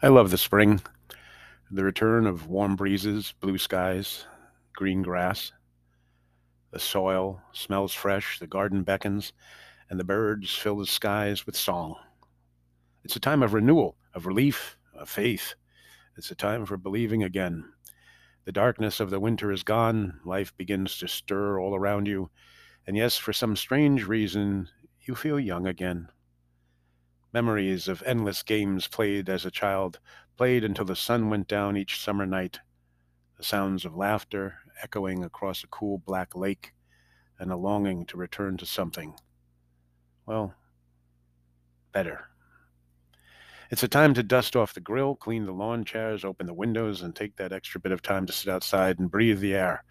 I love the spring, the return of warm breezes, blue skies, green grass. The soil smells fresh, the garden beckons, and the birds fill the skies with song. It's a time of renewal, of relief, of faith. It's a time for believing again. The darkness of the winter is gone, life begins to stir all around you, and yes, for some strange reason, you feel young again. Memories of endless games played as a child, played until the sun went down each summer night. The sounds of laughter echoing across a cool black lake, and a longing to return to something. Well, better. It's a time to dust off the grill, clean the lawn chairs, open the windows, and take that extra bit of time to sit outside and breathe the air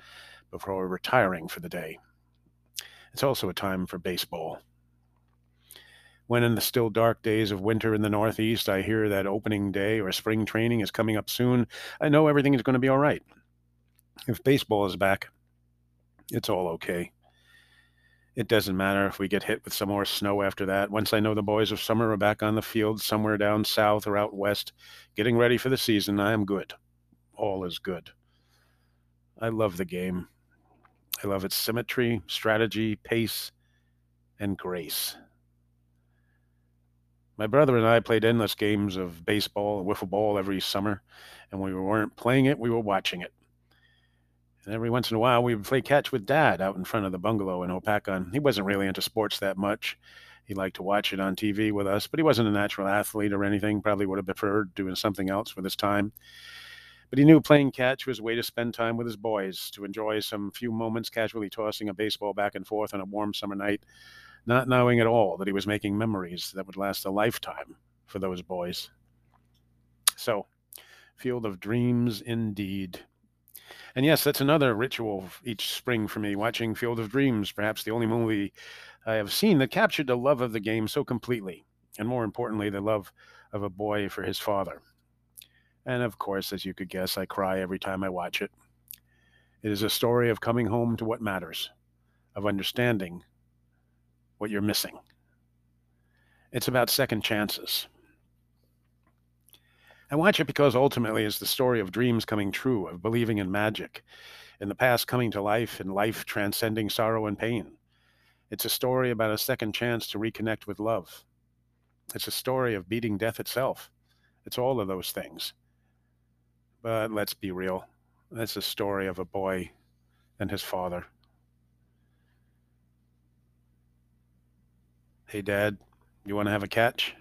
before retiring for the day. It's also a time for baseball. When in the still dark days of winter in the Northeast, I hear that opening day or spring training is coming up soon, I know everything is going to be all right. If baseball is back, it's all okay. It doesn't matter if we get hit with some more snow after that. Once I know the boys of summer are back on the field somewhere down south or out west, getting ready for the season, I am good. All is good. I love the game. I love its symmetry, strategy, pace, and grace. My brother and I played endless games of baseball and wiffle ball every summer, and we weren't playing it, we were watching it. And every once in a while, we would play catch with Dad out in front of the bungalow in Hopatcong. He wasn't really into sports that much. He liked to watch it on TV with us, but he wasn't a natural athlete or anything. Probably would have preferred doing something else with his time. But he knew playing catch was a way to spend time with his boys, to enjoy some few moments casually tossing a baseball back and forth on a warm summer night not knowing at all that he was making memories that would last a lifetime for those boys. So, Field of Dreams indeed. And yes, that's another ritual each spring for me, watching Field of Dreams, perhaps the only movie I have seen that captured the love of the game so completely, and more importantly, the love of a boy for his father. And of course, as you could guess, I cry every time I watch it. It is a story of coming home to what matters, of understanding what you're missing. It's about second chances. I watch it because ultimately it's the story of dreams coming true, of believing in magic, in the past coming to life, and life transcending sorrow and pain. It's a story about a second chance to reconnect with love. It's a story of beating death itself. It's all of those things. But let's be real. It's a story of a boy and his father. Hey, Dad, you want to have a catch?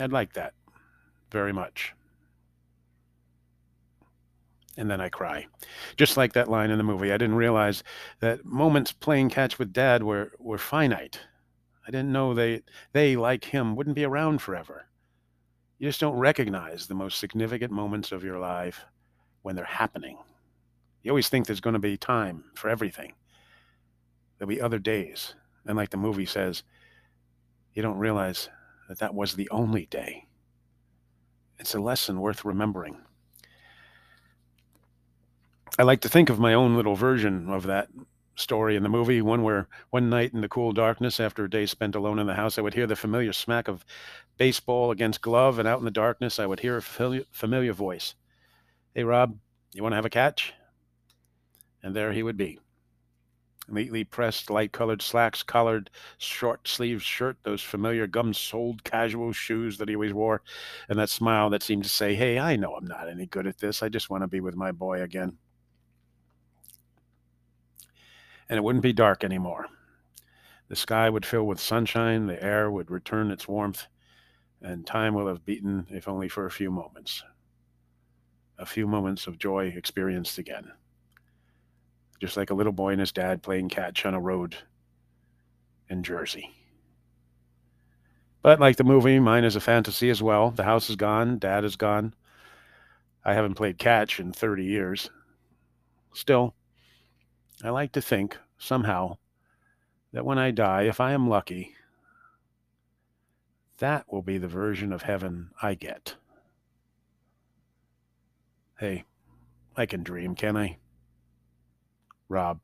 I'd like that very much. And then I cry. Just like that line in the movie. I didn't realize that moments playing catch with dad were, were finite. I didn't know they, they, like him, wouldn't be around forever. You just don't recognize the most significant moments of your life when they're happening. You always think there's going to be time for everything. There'll be other days. And like the movie says, you don't realize that that was the only day. It's a lesson worth remembering. I like to think of my own little version of that story in the movie, one where one night in the cool darkness, after a day spent alone in the house, I would hear the familiar smack of baseball against glove, and out in the darkness, I would hear a familiar voice. Hey, Rob, you want to have a catch? And there he would be, neatly pressed, light colored slacks, collared, short sleeved shirt, those familiar gum soled casual shoes that he always wore, and that smile that seemed to say, Hey, I know I'm not any good at this. I just want to be with my boy again. And it wouldn't be dark anymore. The sky would fill with sunshine, the air would return its warmth, and time will have beaten, if only for a few moments. A few moments of joy experienced again just like a little boy and his dad playing catch on a road in Jersey. But like the movie, mine is a fantasy as well. The house is gone, dad is gone. I haven't played catch in 30 years. Still, I like to think, somehow, that when I die, if I am lucky, that will be the version of heaven I get. Hey, I can dream, can I? Rob.